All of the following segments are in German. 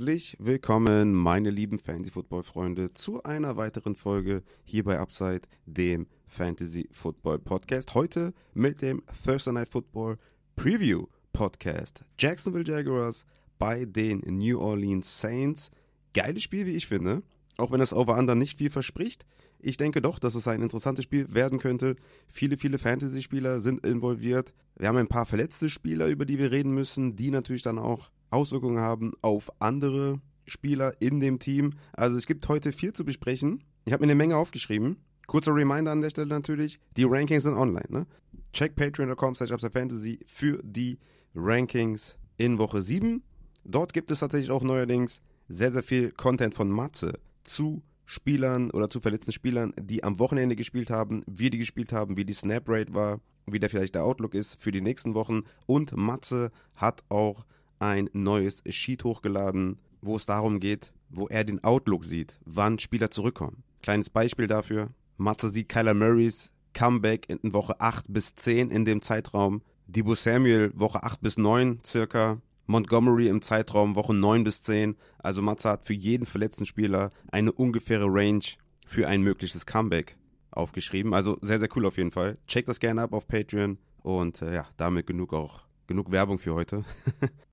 Herzlich willkommen, meine lieben Fantasy-Football-Freunde, zu einer weiteren Folge hier bei Upside, dem Fantasy-Football-Podcast. Heute mit dem Thursday Night Football Preview-Podcast. Jacksonville Jaguars bei den New Orleans Saints. Geiles Spiel, wie ich finde. Auch wenn das Over-Under nicht viel verspricht. Ich denke doch, dass es ein interessantes Spiel werden könnte. Viele, viele Fantasy-Spieler sind involviert. Wir haben ein paar verletzte Spieler, über die wir reden müssen, die natürlich dann auch Auswirkungen haben auf andere Spieler in dem Team. Also es gibt heute viel zu besprechen. Ich habe mir eine Menge aufgeschrieben. Kurzer Reminder an der Stelle natürlich, die Rankings sind online. Ne? Check patreon.com slash fantasy für die Rankings in Woche 7. Dort gibt es tatsächlich auch neuerdings sehr, sehr viel Content von Matze zu Spielern oder zu verletzten Spielern, die am Wochenende gespielt haben, wie die gespielt haben, wie die Snap Rate war, wie der vielleicht der Outlook ist für die nächsten Wochen. Und Matze hat auch ein neues Sheet hochgeladen, wo es darum geht, wo er den Outlook sieht, wann Spieler zurückkommen. Kleines Beispiel dafür. Matze sieht Kyler Murrays Comeback in Woche 8 bis 10 in dem Zeitraum. Debo Samuel Woche 8 bis 9 circa. Montgomery im Zeitraum Woche 9 bis 10. Also Matze hat für jeden verletzten Spieler eine ungefähre Range für ein mögliches Comeback aufgeschrieben. Also sehr, sehr cool auf jeden Fall. Checkt das gerne ab auf Patreon. Und äh, ja, damit genug auch, genug Werbung für heute.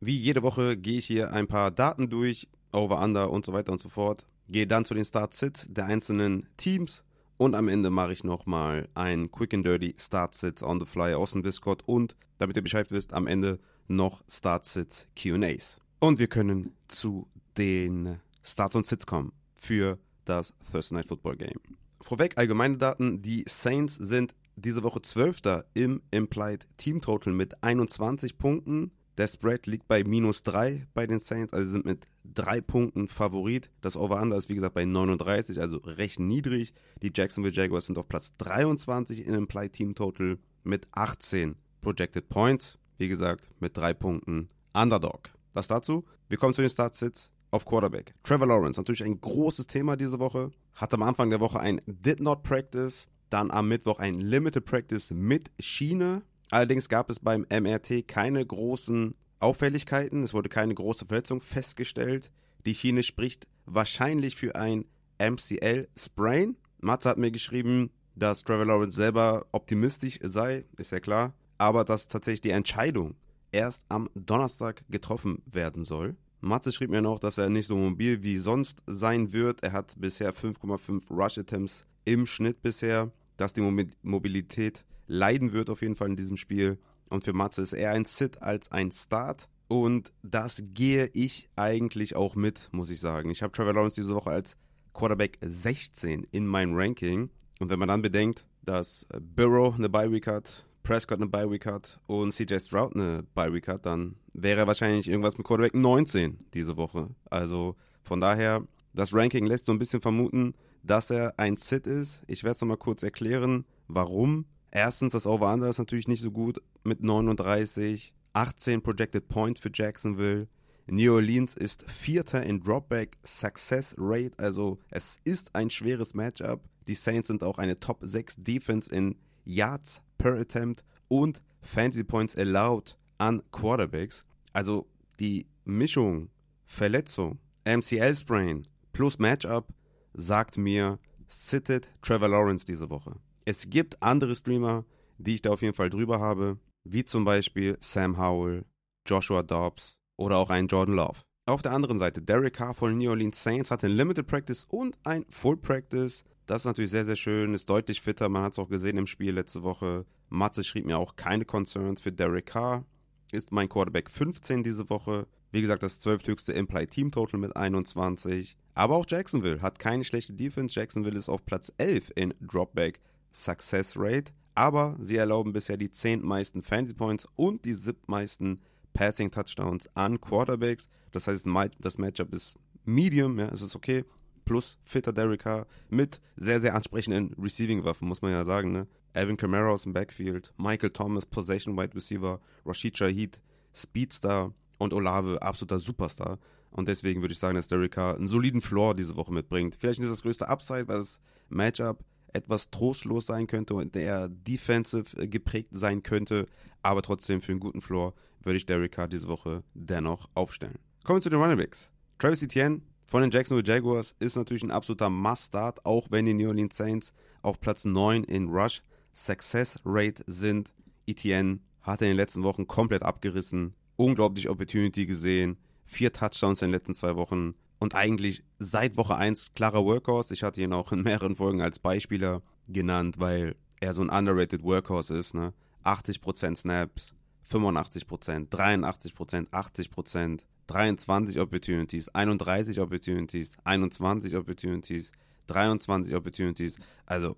Wie jede Woche gehe ich hier ein paar Daten durch, Over, Under und so weiter und so fort. Gehe dann zu den Start-Sits der einzelnen Teams und am Ende mache ich nochmal ein Quick and Dirty Start-Sits on the Fly aus dem Discord und, damit ihr Bescheid wisst, am Ende noch Start-Sits QAs. Und wir können zu den Starts und Sits kommen für das Thursday Night Football Game. Vorweg allgemeine Daten: Die Saints sind diese Woche Zwölfter im Implied Team Total mit 21 Punkten. Der Spread liegt bei minus 3 bei den Saints, also sind mit 3 Punkten Favorit. Das Over-Under ist wie gesagt bei 39, also recht niedrig. Die Jacksonville Jaguars sind auf Platz 23 im Implied Team Total mit 18 Projected Points. Wie gesagt, mit 3 Punkten Underdog. Das dazu. Wir kommen zu den Startsits auf Quarterback. Trevor Lawrence, natürlich ein großes Thema diese Woche. Hatte am Anfang der Woche ein Did Not Practice, dann am Mittwoch ein Limited Practice mit Schiene. Allerdings gab es beim MRT keine großen Auffälligkeiten. Es wurde keine große Verletzung festgestellt. Die Schiene spricht wahrscheinlich für ein MCL-Sprain. Matze hat mir geschrieben, dass Trevor Lawrence selber optimistisch sei, ist ja klar, aber dass tatsächlich die Entscheidung erst am Donnerstag getroffen werden soll. Matze schrieb mir noch, dass er nicht so mobil wie sonst sein wird. Er hat bisher 5,5 Rush Attempts im Schnitt bisher, dass die Mobilität leiden wird auf jeden Fall in diesem Spiel. Und für Matze ist er ein Sit als ein Start. Und das gehe ich eigentlich auch mit, muss ich sagen. Ich habe Trevor Lawrence diese Woche als Quarterback 16 in meinem Ranking. Und wenn man dann bedenkt, dass Burrow eine Bye Week hat, Prescott eine Bye Week hat und CJ Stroud eine Bye Week hat, dann wäre wahrscheinlich irgendwas mit Quarterback 19 diese Woche. Also von daher, das Ranking lässt so ein bisschen vermuten, dass er ein Sit ist. Ich werde es nochmal kurz erklären, warum. Erstens, das Over-Under ist natürlich nicht so gut mit 39, 18 Projected Points für Jacksonville. New Orleans ist Vierter in Dropback Success Rate, also es ist ein schweres Matchup. Die Saints sind auch eine Top 6 Defense in Yards per Attempt und Fantasy Points allowed an Quarterbacks. Also die Mischung Verletzung, MCL Sprain plus Matchup sagt mir, sittet Trevor Lawrence diese Woche. Es gibt andere Streamer, die ich da auf jeden Fall drüber habe, wie zum Beispiel Sam Howell, Joshua Dobbs oder auch ein Jordan Love. Auf der anderen Seite, Derek Carr von New Orleans Saints hat ein Limited Practice und ein Full Practice. Das ist natürlich sehr, sehr schön, ist deutlich fitter. Man hat es auch gesehen im Spiel letzte Woche. Matze schrieb mir auch keine Concerns für Derek Carr. Ist mein Quarterback 15 diese Woche. Wie gesagt, das 12. höchste Implied Team Total mit 21. Aber auch Jacksonville hat keine schlechte Defense. Jacksonville ist auf Platz 11 in Dropback Success Rate. Aber sie erlauben bisher die 10 meisten Fantasy Points und die 7 meisten Passing Touchdowns an Quarterbacks. Das heißt, das Matchup ist Medium, ja, es ist okay plus fitter Derek Carr mit sehr, sehr ansprechenden Receiving-Waffen, muss man ja sagen. Ne? Alvin Kamara aus dem Backfield, Michael Thomas, Possession Wide Receiver, Rashid Shahid, Speedstar und Olave, absoluter Superstar. Und deswegen würde ich sagen, dass Derek Carr einen soliden Floor diese Woche mitbringt. Vielleicht nicht das größte Upside, weil das Matchup etwas trostlos sein könnte und eher defensive äh, geprägt sein könnte. Aber trotzdem für einen guten Floor würde ich Derek Carr diese Woche dennoch aufstellen. Kommen wir zu den Running Backs. Travis Etienne von den Jacksonville Jaguars ist natürlich ein absoluter Must-Start, auch wenn die New Orleans Saints auf Platz 9 in Rush Success Rate sind. Etienne hat in den letzten Wochen komplett abgerissen, unglaublich Opportunity gesehen, vier Touchdowns in den letzten zwei Wochen und eigentlich seit Woche 1 klarer Workhorse. Ich hatte ihn auch in mehreren Folgen als Beispieler genannt, weil er so ein underrated Workhorse ist. Ne? 80% Snaps, 85%, 83%, 80%, 23 Opportunities, 31 Opportunities, 21 Opportunities, 23 Opportunities. Also,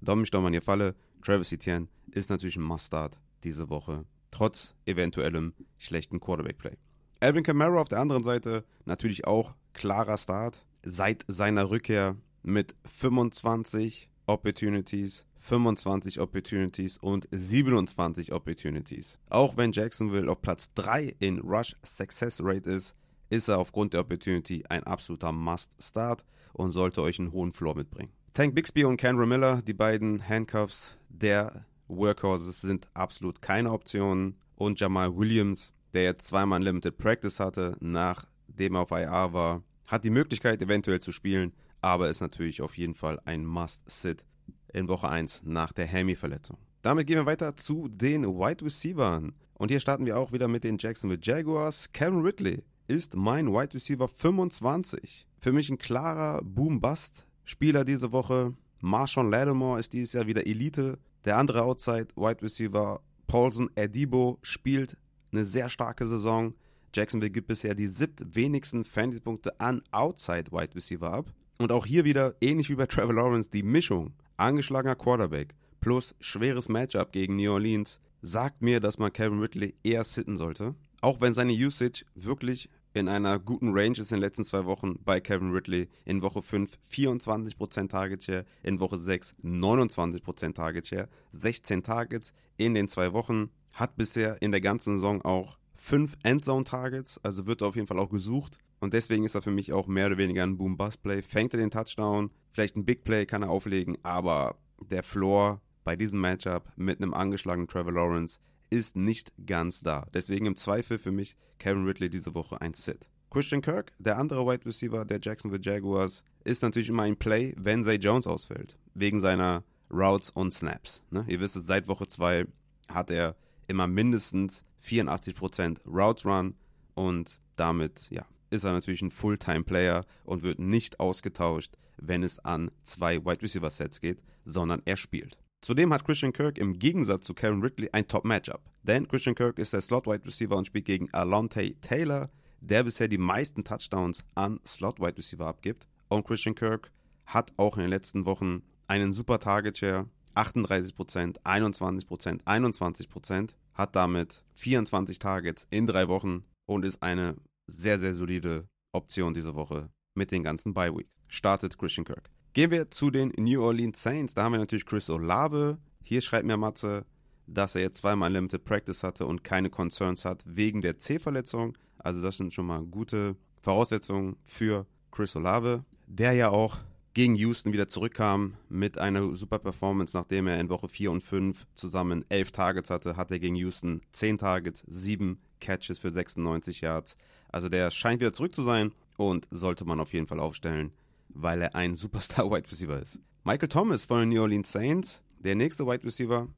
Dom mal in die Falle. Travis Etienne ist natürlich ein Mustard diese Woche, trotz eventuellem schlechten Quarterback-Play. Alvin Kamara auf der anderen Seite natürlich auch klarer Start seit seiner Rückkehr mit 25 Opportunities, 25 Opportunities und 27 Opportunities. Auch wenn Jacksonville auf Platz 3 in Rush Success Rate ist, ist er aufgrund der Opportunity ein absoluter Must-Start und sollte euch einen hohen Floor mitbringen. Tank Bixby und Ken Miller, die beiden Handcuffs der Workhorses, sind absolut keine Optionen. Und Jamal Williams, der jetzt zweimal Limited Practice hatte, nachdem er auf IR war, hat die Möglichkeit eventuell zu spielen, aber ist natürlich auf jeden Fall ein Must-Sit in Woche 1 nach der Hammy-Verletzung. Damit gehen wir weiter zu den Wide Receivers. Und hier starten wir auch wieder mit den Jacksonville Jaguars. Kevin Ridley ist mein Wide Receiver 25. Für mich ein klarer Boom-Bust-Spieler diese Woche. Marshawn Lattimore ist dieses Jahr wieder Elite. Der andere Outside Wide Receiver Paulson Adibo spielt eine sehr starke Saison. Jacksonville gibt bisher die siebt wenigsten Fantasy-Punkte an Outside Wide Receiver ab. Und auch hier wieder, ähnlich wie bei Trevor Lawrence, die Mischung angeschlagener Quarterback plus schweres Matchup gegen New Orleans sagt mir, dass man Kevin Ridley eher sitten sollte. Auch wenn seine Usage wirklich in einer guten Range ist in den letzten zwei Wochen bei Kevin Ridley. In Woche 5 24% Target Share, in Woche 6 29% Target Share, 16 Targets in den zwei Wochen. Hat bisher in der ganzen Saison auch 5 Endzone Targets, also wird er auf jeden Fall auch gesucht. Und deswegen ist er für mich auch mehr oder weniger ein Boom-Bust-Play. Fängt er den Touchdown, vielleicht ein Big Play kann er auflegen, aber der Floor bei diesem Matchup mit einem angeschlagenen Trevor Lawrence ist nicht ganz da. Deswegen im Zweifel für mich Kevin Ridley diese Woche ein Sit. Christian Kirk, der andere Wide Receiver der Jacksonville Jaguars, ist natürlich immer ein Play, wenn Zay Jones ausfällt. Wegen seiner Routes und Snaps. Ne? Ihr wisst es, seit Woche 2 hat er immer mindestens 84% Routes Run und damit, ja, ist er natürlich ein Fulltime-Player und wird nicht ausgetauscht, wenn es an zwei Wide Receiver Sets geht, sondern er spielt. Zudem hat Christian Kirk im Gegensatz zu Karen Ridley ein Top-Matchup. Denn Christian Kirk ist der Slot-Wide Receiver und spielt gegen Alonte Taylor, der bisher die meisten Touchdowns an Slot-Wide Receiver abgibt. Und Christian Kirk hat auch in den letzten Wochen einen super Target-Share, 38%, 21%, 21%, hat damit 24 Targets in drei Wochen und ist eine sehr, sehr solide Option diese Woche mit den ganzen Bye-Weeks. Startet Christian Kirk. Gehen wir zu den New Orleans Saints. Da haben wir natürlich Chris Olave. Hier schreibt mir Matze, dass er jetzt zweimal Limited Practice hatte und keine Concerns hat wegen der C-Verletzung. Also das sind schon mal gute Voraussetzungen für Chris Olave, der ja auch gegen Houston wieder zurückkam mit einer super Performance, nachdem er in Woche 4 und 5 zusammen 11 Targets hatte, hat er gegen Houston 10 Targets, 7 Catches für 96 Yards. Also der scheint wieder zurück zu sein und sollte man auf jeden Fall aufstellen, weil er ein Superstar-Wide Receiver ist. Michael Thomas von den New Orleans Saints, der nächste Wide Receiver,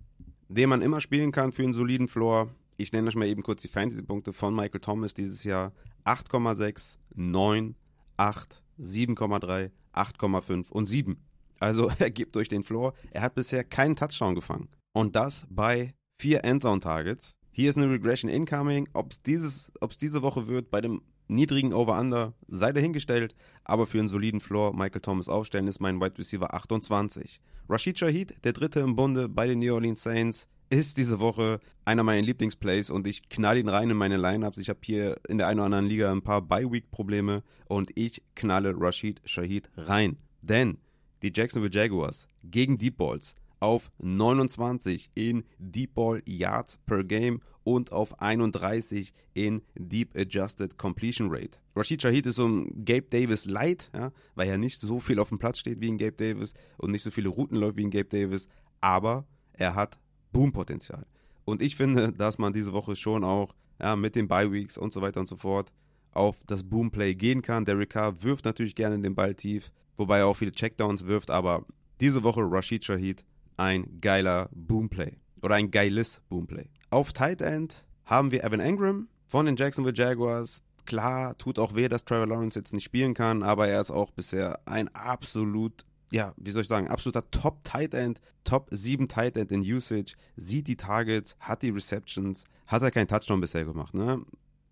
den man immer spielen kann für einen soliden Floor. Ich nenne euch mal eben kurz die Fantasy-Punkte von Michael Thomas dieses Jahr. 8,6, 9, 8, 7,3, 8,5 und 7. Also er gibt euch den Floor. Er hat bisher keinen Touchdown gefangen. Und das bei vier Endzone-Targets. Hier ist eine Regression incoming. Ob es diese Woche wird bei dem niedrigen Over-Under, sei dahingestellt. Aber für einen soliden Floor Michael Thomas aufstellen ist mein Wide Receiver 28. Rashid Shahid, der dritte im Bunde bei den New Orleans Saints, ist diese Woche einer meiner Lieblingsplays und ich knall ihn rein in meine Lineups. Ich habe hier in der einen oder anderen Liga ein paar Bye-Week-Probleme und ich knalle Rashid Shahid rein. Denn die Jacksonville Jaguars gegen Deep Balls auf 29 in Deep Ball Yards per Game und auf 31 in Deep Adjusted Completion Rate. Rashid Shahid ist so ein Gabe Davis Light, ja, weil er nicht so viel auf dem Platz steht wie ein Gabe Davis und nicht so viele Routen läuft wie ein Gabe Davis, aber er hat Boom-Potenzial. Und ich finde, dass man diese Woche schon auch ja, mit den Bye-Weeks und so weiter und so fort auf das Boomplay gehen kann. Derek Carr wirft natürlich gerne den Ball tief, wobei er auch viele Checkdowns wirft, aber diese Woche Rashid Shahid ein geiler Boomplay oder ein geiles Boomplay. Auf Tight End haben wir Evan Engram von den Jacksonville Jaguars. Klar, tut auch weh, dass Trevor Lawrence jetzt nicht spielen kann, aber er ist auch bisher ein absolut ja, wie soll ich sagen, absoluter Top-Tight End, Top 7 Tight End in Usage, sieht die Targets, hat die Receptions, hat er keinen Touchdown bisher gemacht, ne?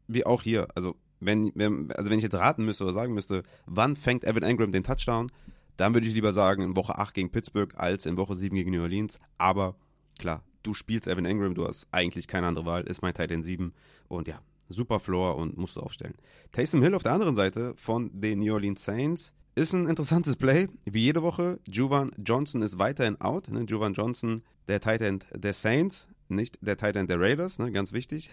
Wie auch hier, also wenn, wenn, also wenn ich jetzt raten müsste oder sagen müsste, wann fängt Evan Engram den Touchdown, dann würde ich lieber sagen in Woche 8 gegen Pittsburgh als in Woche 7 gegen New Orleans. Aber klar, du spielst Evan Engram, du hast eigentlich keine andere Wahl, ist mein Tight End 7 und ja, super Floor und musst du aufstellen. Taysom Hill auf der anderen Seite von den New Orleans Saints ist ein interessantes Play, wie jede Woche. Juvan Johnson ist weiterhin out. Ne? Juvan Johnson, der Tight End der Saints, nicht der Tight End der Raiders, ne? ganz wichtig.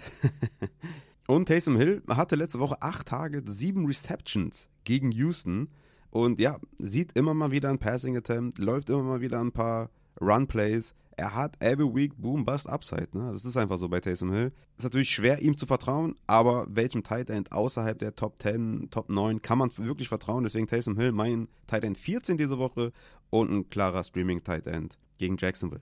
und Taysom Hill hatte letzte Woche acht Tage, sieben Receptions gegen Houston. Und ja, sieht immer mal wieder ein Passing Attempt, läuft immer mal wieder ein paar Run Plays er hat every week Boom Bust Upside. Ne? Das ist einfach so bei Taysom Hill. Ist natürlich schwer, ihm zu vertrauen, aber welchem Tight End außerhalb der Top 10, Top 9 kann man wirklich vertrauen? Deswegen Taysom Hill mein Tight End 14 diese Woche und ein klarer Streaming Tight End gegen Jacksonville.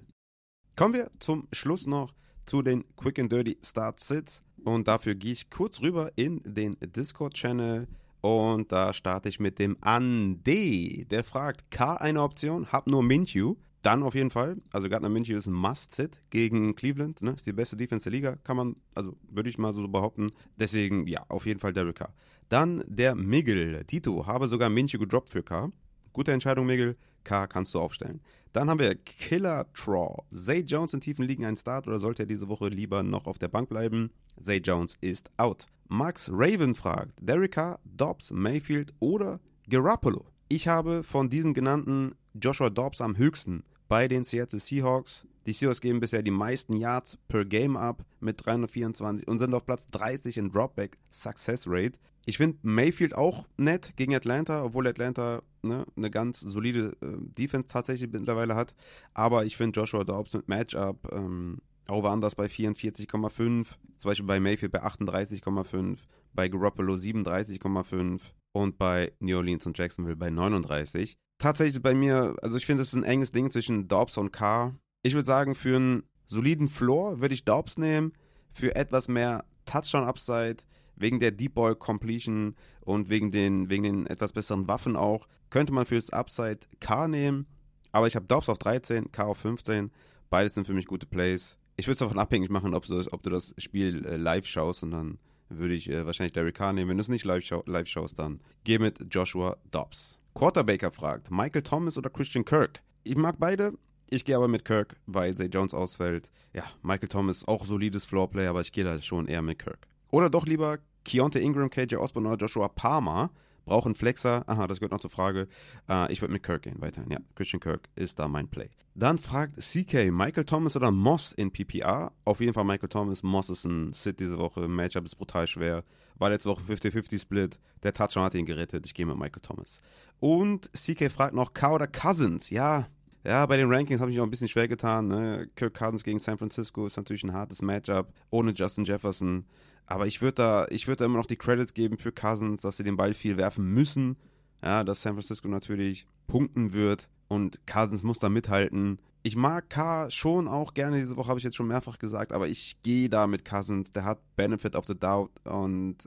Kommen wir zum Schluss noch zu den Quick and Dirty Start Sits und dafür gehe ich kurz rüber in den Discord-Channel und da starte ich mit dem Ande. Der fragt, K eine Option, hab nur Minshew. Dann auf jeden Fall, also Gardner Minshew ist ein Must-Sit gegen Cleveland, ne? ist die beste Defense der Liga, kann man, also würde ich mal so behaupten. Deswegen, ja, auf jeden Fall Derek Carr. Dann der Miguel, Tito, habe sogar Minshew gedroppt für Carr. Gute Entscheidung, Miguel. K kannst du aufstellen. Dann haben wir Killer Traw. Zay Jones in tiefen Ligen ein Start oder sollte er diese Woche lieber noch auf der Bank bleiben? Zay Jones ist out. Max Raven fragt, Derek Carr, Dobbs, Mayfield oder Garoppolo? Ich habe von diesen genannten Joshua Dobbs am höchsten bei den Seattle Seahawks. Die Seahawks geben bisher die meisten Yards per Game ab mit 324 und sind auf Platz 30 in Dropback Success Rate. Ich finde Mayfield auch nett gegen Atlanta, obwohl Atlanta ne, eine ganz solide äh, Defense tatsächlich mittlerweile hat. Aber ich finde Joshua Dobbs mit Matchup ähm, Over-Anders bei 44,5, zum Beispiel bei Mayfield bei 38,5, bei Garoppolo 37,5 und bei New Orleans und Jacksonville bei 39 tatsächlich bei mir, also ich finde, es ist ein enges Ding zwischen Dobbs und Carr. Ich würde sagen, für einen soliden Floor würde ich Dobbs nehmen, für etwas mehr Touchdown-Upside, wegen der Deep Ball Completion und wegen den, wegen den etwas besseren Waffen auch, könnte man fürs Upside Carr nehmen. Aber ich habe Dobbs auf 13, Carr auf 15. Beides sind für mich gute Plays. Ich würde es davon abhängig machen, ob du das, ob du das Spiel äh, live schaust und dann würde ich äh, wahrscheinlich Derek Carr nehmen. Wenn du es nicht live, live schaust, dann geh mit Joshua Dobbs. Quarterbaker fragt, Michael Thomas oder Christian Kirk? Ich mag beide. Ich gehe aber mit Kirk, weil Zay Jones ausfällt. Ja, Michael Thomas auch solides Floorplay, aber ich gehe da schon eher mit Kirk. Oder doch lieber Keontae Ingram, KJ Osborne oder Joshua Palmer brauchen Flexer. Aha, das gehört noch zur Frage. Äh, ich würde mit Kirk gehen weiterhin. Ja, Christian Kirk ist da mein Play. Dann fragt CK, Michael Thomas oder Moss in PPR? Auf jeden Fall Michael Thomas. Moss ist ein Sit diese Woche. Matchup ist brutal schwer. War letzte Woche 50-50-Split. Der Touchdown hat ihn gerettet. Ich gehe mit Michael Thomas. Und CK fragt noch K oder Cousins? Ja, ja, bei den Rankings habe ich mich auch ein bisschen schwer getan. Ne? Kirk Cousins gegen San Francisco ist natürlich ein hartes Matchup. Ohne Justin Jefferson. Aber ich würde da, ich da immer noch die Credits geben für Cousins, dass sie den Ball viel werfen müssen. Ja, dass San Francisco natürlich punkten wird und Cousins muss da mithalten. Ich mag K schon auch gerne diese Woche, habe ich jetzt schon mehrfach gesagt, aber ich gehe da mit Cousins. Der hat Benefit of the Doubt und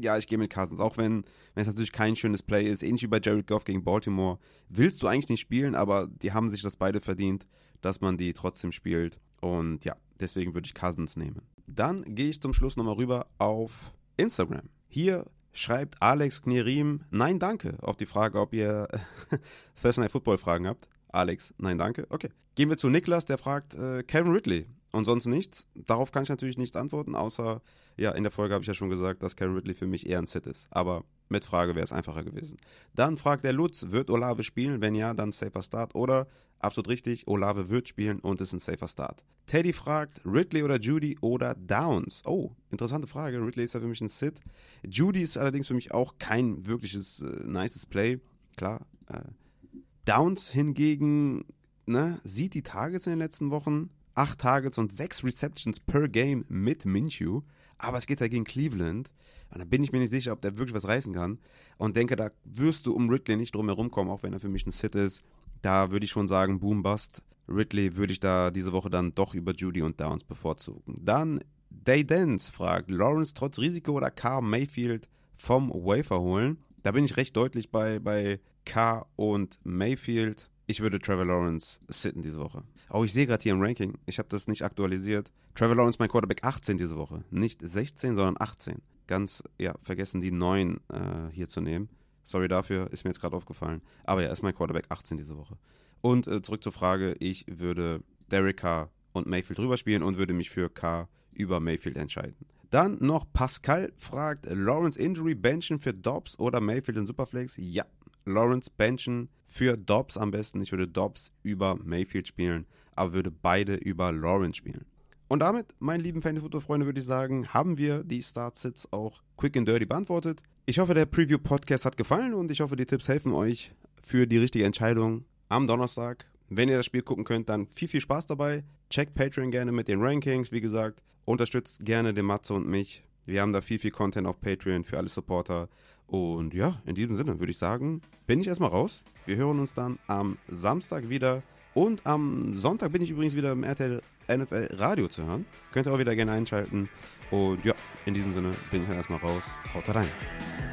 ja, ich gehe mit Cousins. Auch wenn, wenn es natürlich kein schönes Play ist, ähnlich wie bei Jared Goff gegen Baltimore, willst du eigentlich nicht spielen, aber die haben sich das beide verdient, dass man die trotzdem spielt. Und ja, deswegen würde ich Cousins nehmen. Dann gehe ich zum Schluss nochmal rüber auf Instagram. Hier schreibt Alex Knierim Nein, danke auf die Frage, ob ihr Thursday Night Football Fragen habt. Alex, nein, danke. Okay. Gehen wir zu Niklas, der fragt äh, Kevin Ridley und sonst nichts. Darauf kann ich natürlich nichts antworten, außer, ja, in der Folge habe ich ja schon gesagt, dass Kevin Ridley für mich eher ein Sit ist. Aber mit Frage wäre es einfacher gewesen. Dann fragt der Lutz, wird Olave spielen? Wenn ja, dann safer Start. Oder, absolut richtig, Olave wird spielen und ist ein safer Start. Teddy fragt, Ridley oder Judy oder Downs? Oh, interessante Frage. Ridley ist ja für mich ein Sit. Judy ist allerdings für mich auch kein wirkliches äh, nices Play. Klar. Äh, Downs hingegen, ne, sieht die Targets in den letzten Wochen. Acht Targets und sechs Receptions per Game mit Minshew. aber es geht ja gegen Cleveland. Und da bin ich mir nicht sicher, ob der wirklich was reißen kann. Und denke, da wirst du um Ridley nicht drum herum kommen, auch wenn er für mich ein Sit ist. Da würde ich schon sagen, Boom Bust. Ridley würde ich da diese Woche dann doch über Judy und Downs bevorzugen. Dann Day Dance fragt, Lawrence trotz Risiko oder Carr Mayfield vom Wafer holen? Da bin ich recht deutlich bei, bei Carr und Mayfield. Ich würde Trevor Lawrence sitten diese Woche. Auch ich sehe gerade hier im Ranking, ich habe das nicht aktualisiert. Trevor Lawrence mein Quarterback 18 diese Woche. Nicht 16, sondern 18. Ganz, ja, vergessen die 9 äh, hier zu nehmen. Sorry dafür, ist mir jetzt gerade aufgefallen. Aber ja, ist mein Quarterback 18 diese Woche. Und äh, zurück zur Frage, ich würde Derek Carr und Mayfield drüber spielen und würde mich für Carr über Mayfield entscheiden. Dann noch Pascal fragt, Lawrence Injury benchen für Dobbs oder Mayfield in Superflex? Ja, Lawrence benchen für Dobbs am besten. Ich würde Dobbs über Mayfield spielen, aber würde beide über Lawrence spielen. Und damit, meine lieben Fantasy-Football-Freunde, würde ich sagen, haben wir die Start-Sits auch quick and dirty beantwortet. Ich hoffe, der Preview-Podcast hat gefallen und ich hoffe, die Tipps helfen euch für die richtige Entscheidung am Donnerstag. Wenn ihr das Spiel gucken könnt, dann viel, viel Spaß dabei. Checkt Patreon gerne mit den Rankings, wie gesagt. Unterstützt gerne den Matze und mich. Wir haben da viel, viel Content auf Patreon für alle Supporter. Und ja, in diesem Sinne würde ich sagen, bin ich erstmal raus. Wir hören uns dann am Samstag wieder. Und am Sonntag bin ich übrigens wieder im RTL NFL Radio zu hören. Könnt ihr auch wieder gerne einschalten. Und ja, in diesem Sinne bin ich dann erstmal raus. Haut rein.